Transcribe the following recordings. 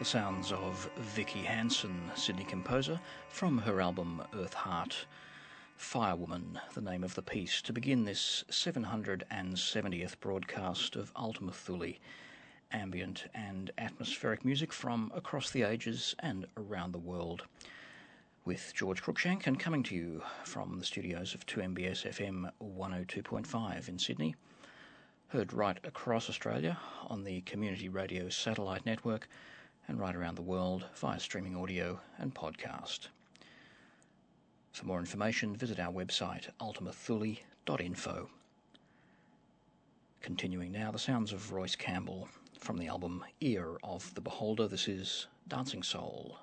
The sounds of Vicky Hansen, Sydney composer, from her album Earth Heart. Firewoman, the name of the piece, to begin this 770th broadcast of Ultima Thule, ambient and atmospheric music from across the ages and around the world. With George Cruikshank and coming to you from the studios of 2MBS FM 102.5 in Sydney, heard right across Australia on the Community Radio Satellite Network and right around the world via streaming audio and podcast. For more information, visit our website ultimathule.info. Continuing now, the sounds of Royce Campbell from the album Ear of the Beholder. This is Dancing Soul.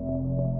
うん。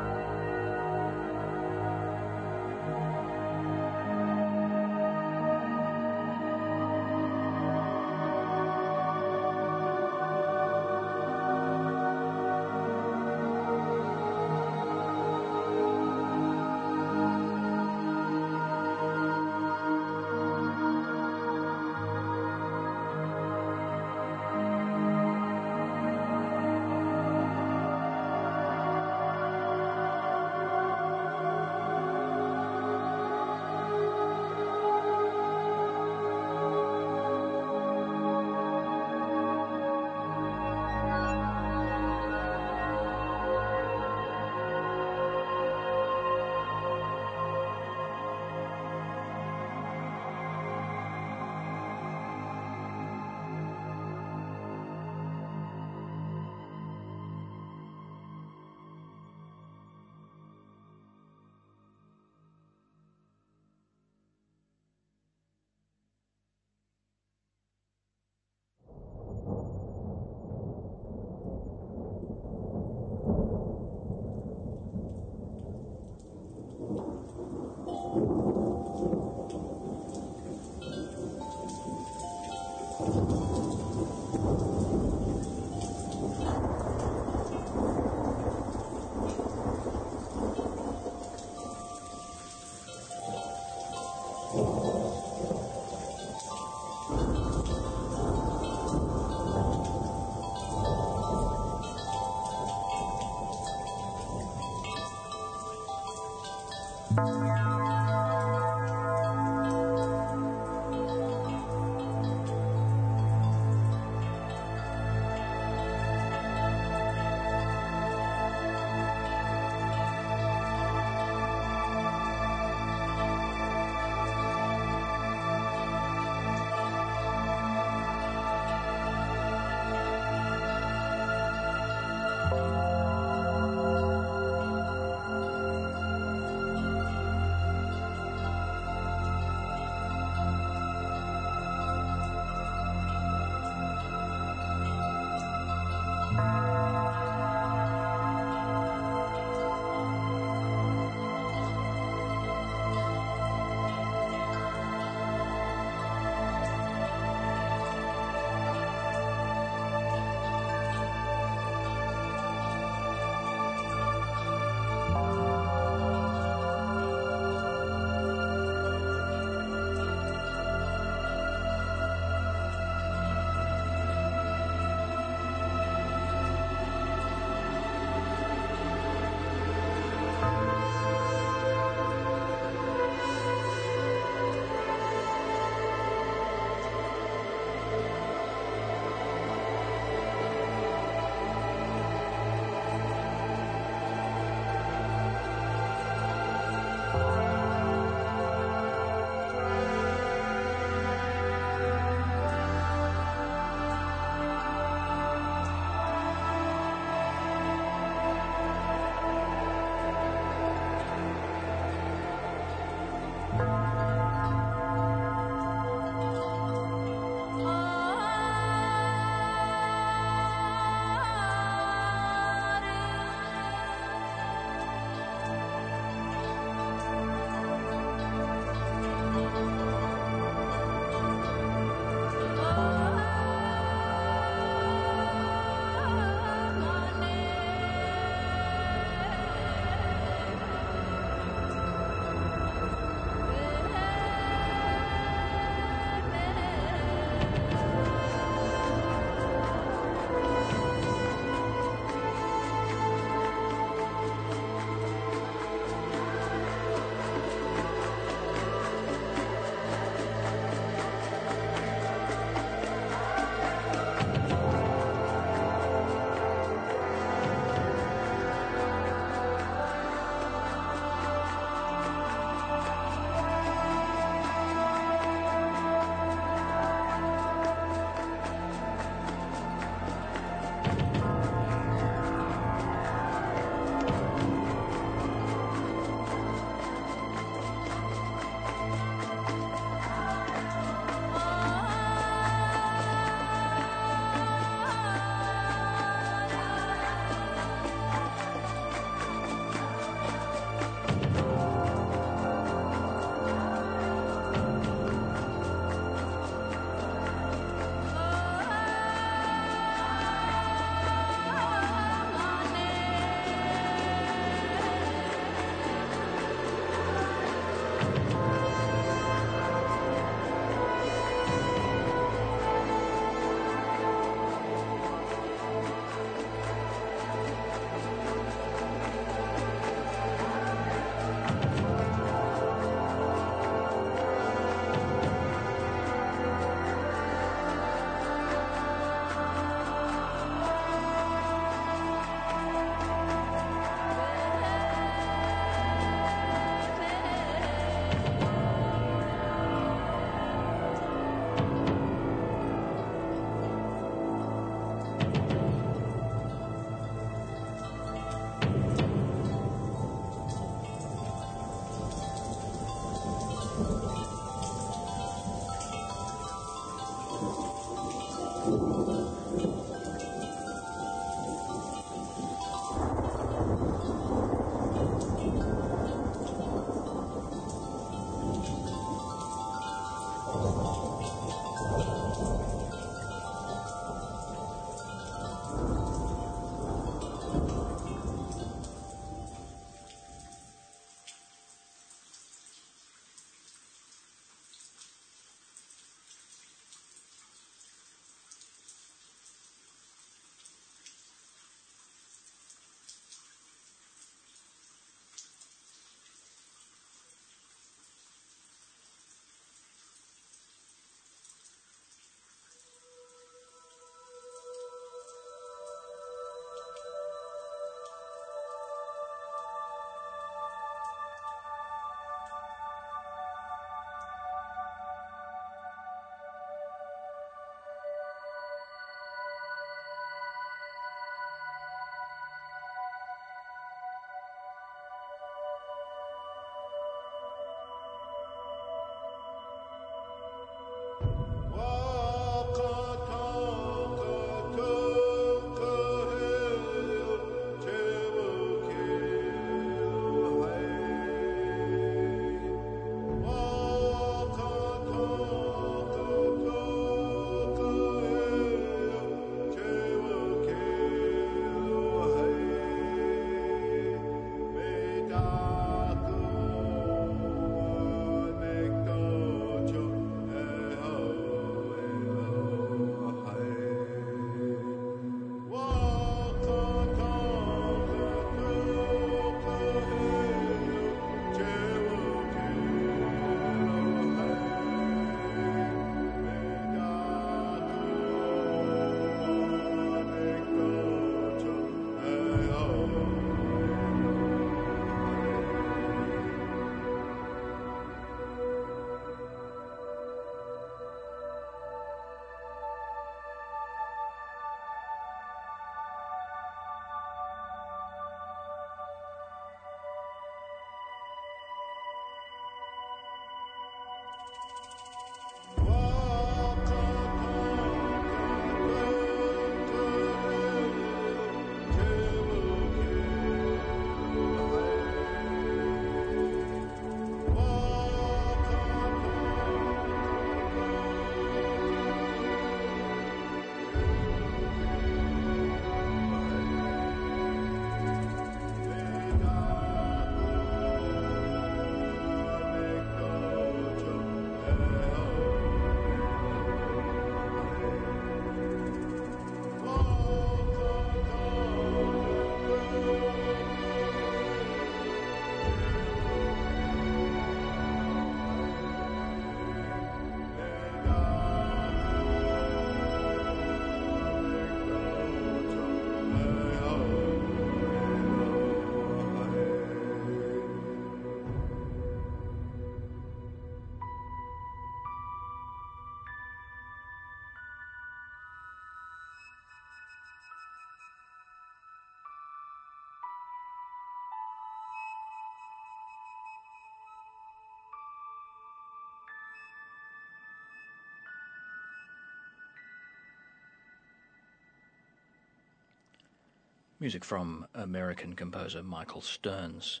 Music from American composer Michael Stearns.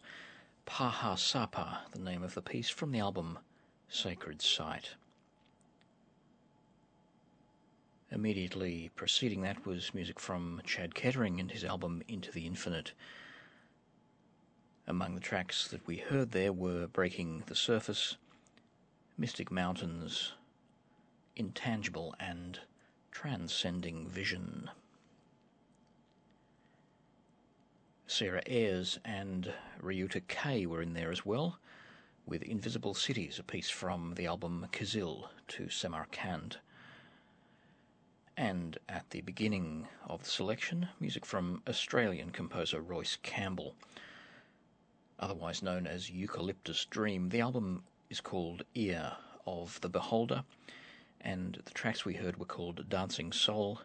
Paha Sapa, the name of the piece from the album Sacred Site. Immediately preceding that was music from Chad Kettering and his album Into the Infinite. Among the tracks that we heard there were Breaking the Surface, Mystic Mountains, Intangible, and Transcending Vision. Sarah Ayres and Ryuta Kei were in there as well, with Invisible Cities, a piece from the album Kizil to Samarkand. And at the beginning of the selection, music from Australian composer Royce Campbell, otherwise known as Eucalyptus Dream. The album is called Ear of the Beholder, and the tracks we heard were called Dancing Soul,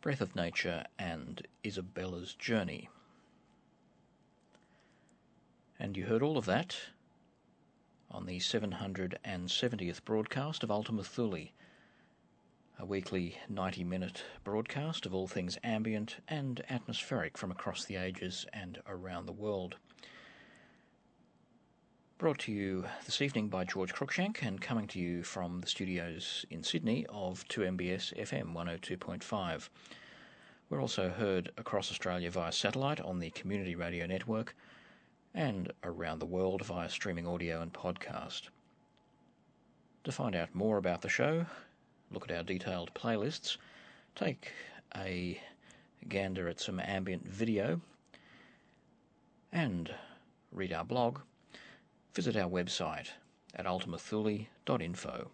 Breath of Nature, and Isabella's Journey. And you heard all of that on the 770th broadcast of Ultima Thule, a weekly 90 minute broadcast of all things ambient and atmospheric from across the ages and around the world. Brought to you this evening by George Cruikshank and coming to you from the studios in Sydney of 2MBS FM 102.5. We're also heard across Australia via satellite on the Community Radio Network and around the world via streaming audio and podcast. To find out more about the show, look at our detailed playlists, take a gander at some ambient video, and read our blog, visit our website at ultimathule.info.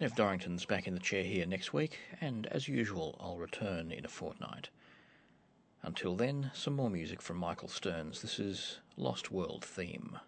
Nev Dorrington's back in the chair here next week, and as usual, I'll return in a fortnight. Until then, some more music from Michael Stearns. This is Lost World Theme.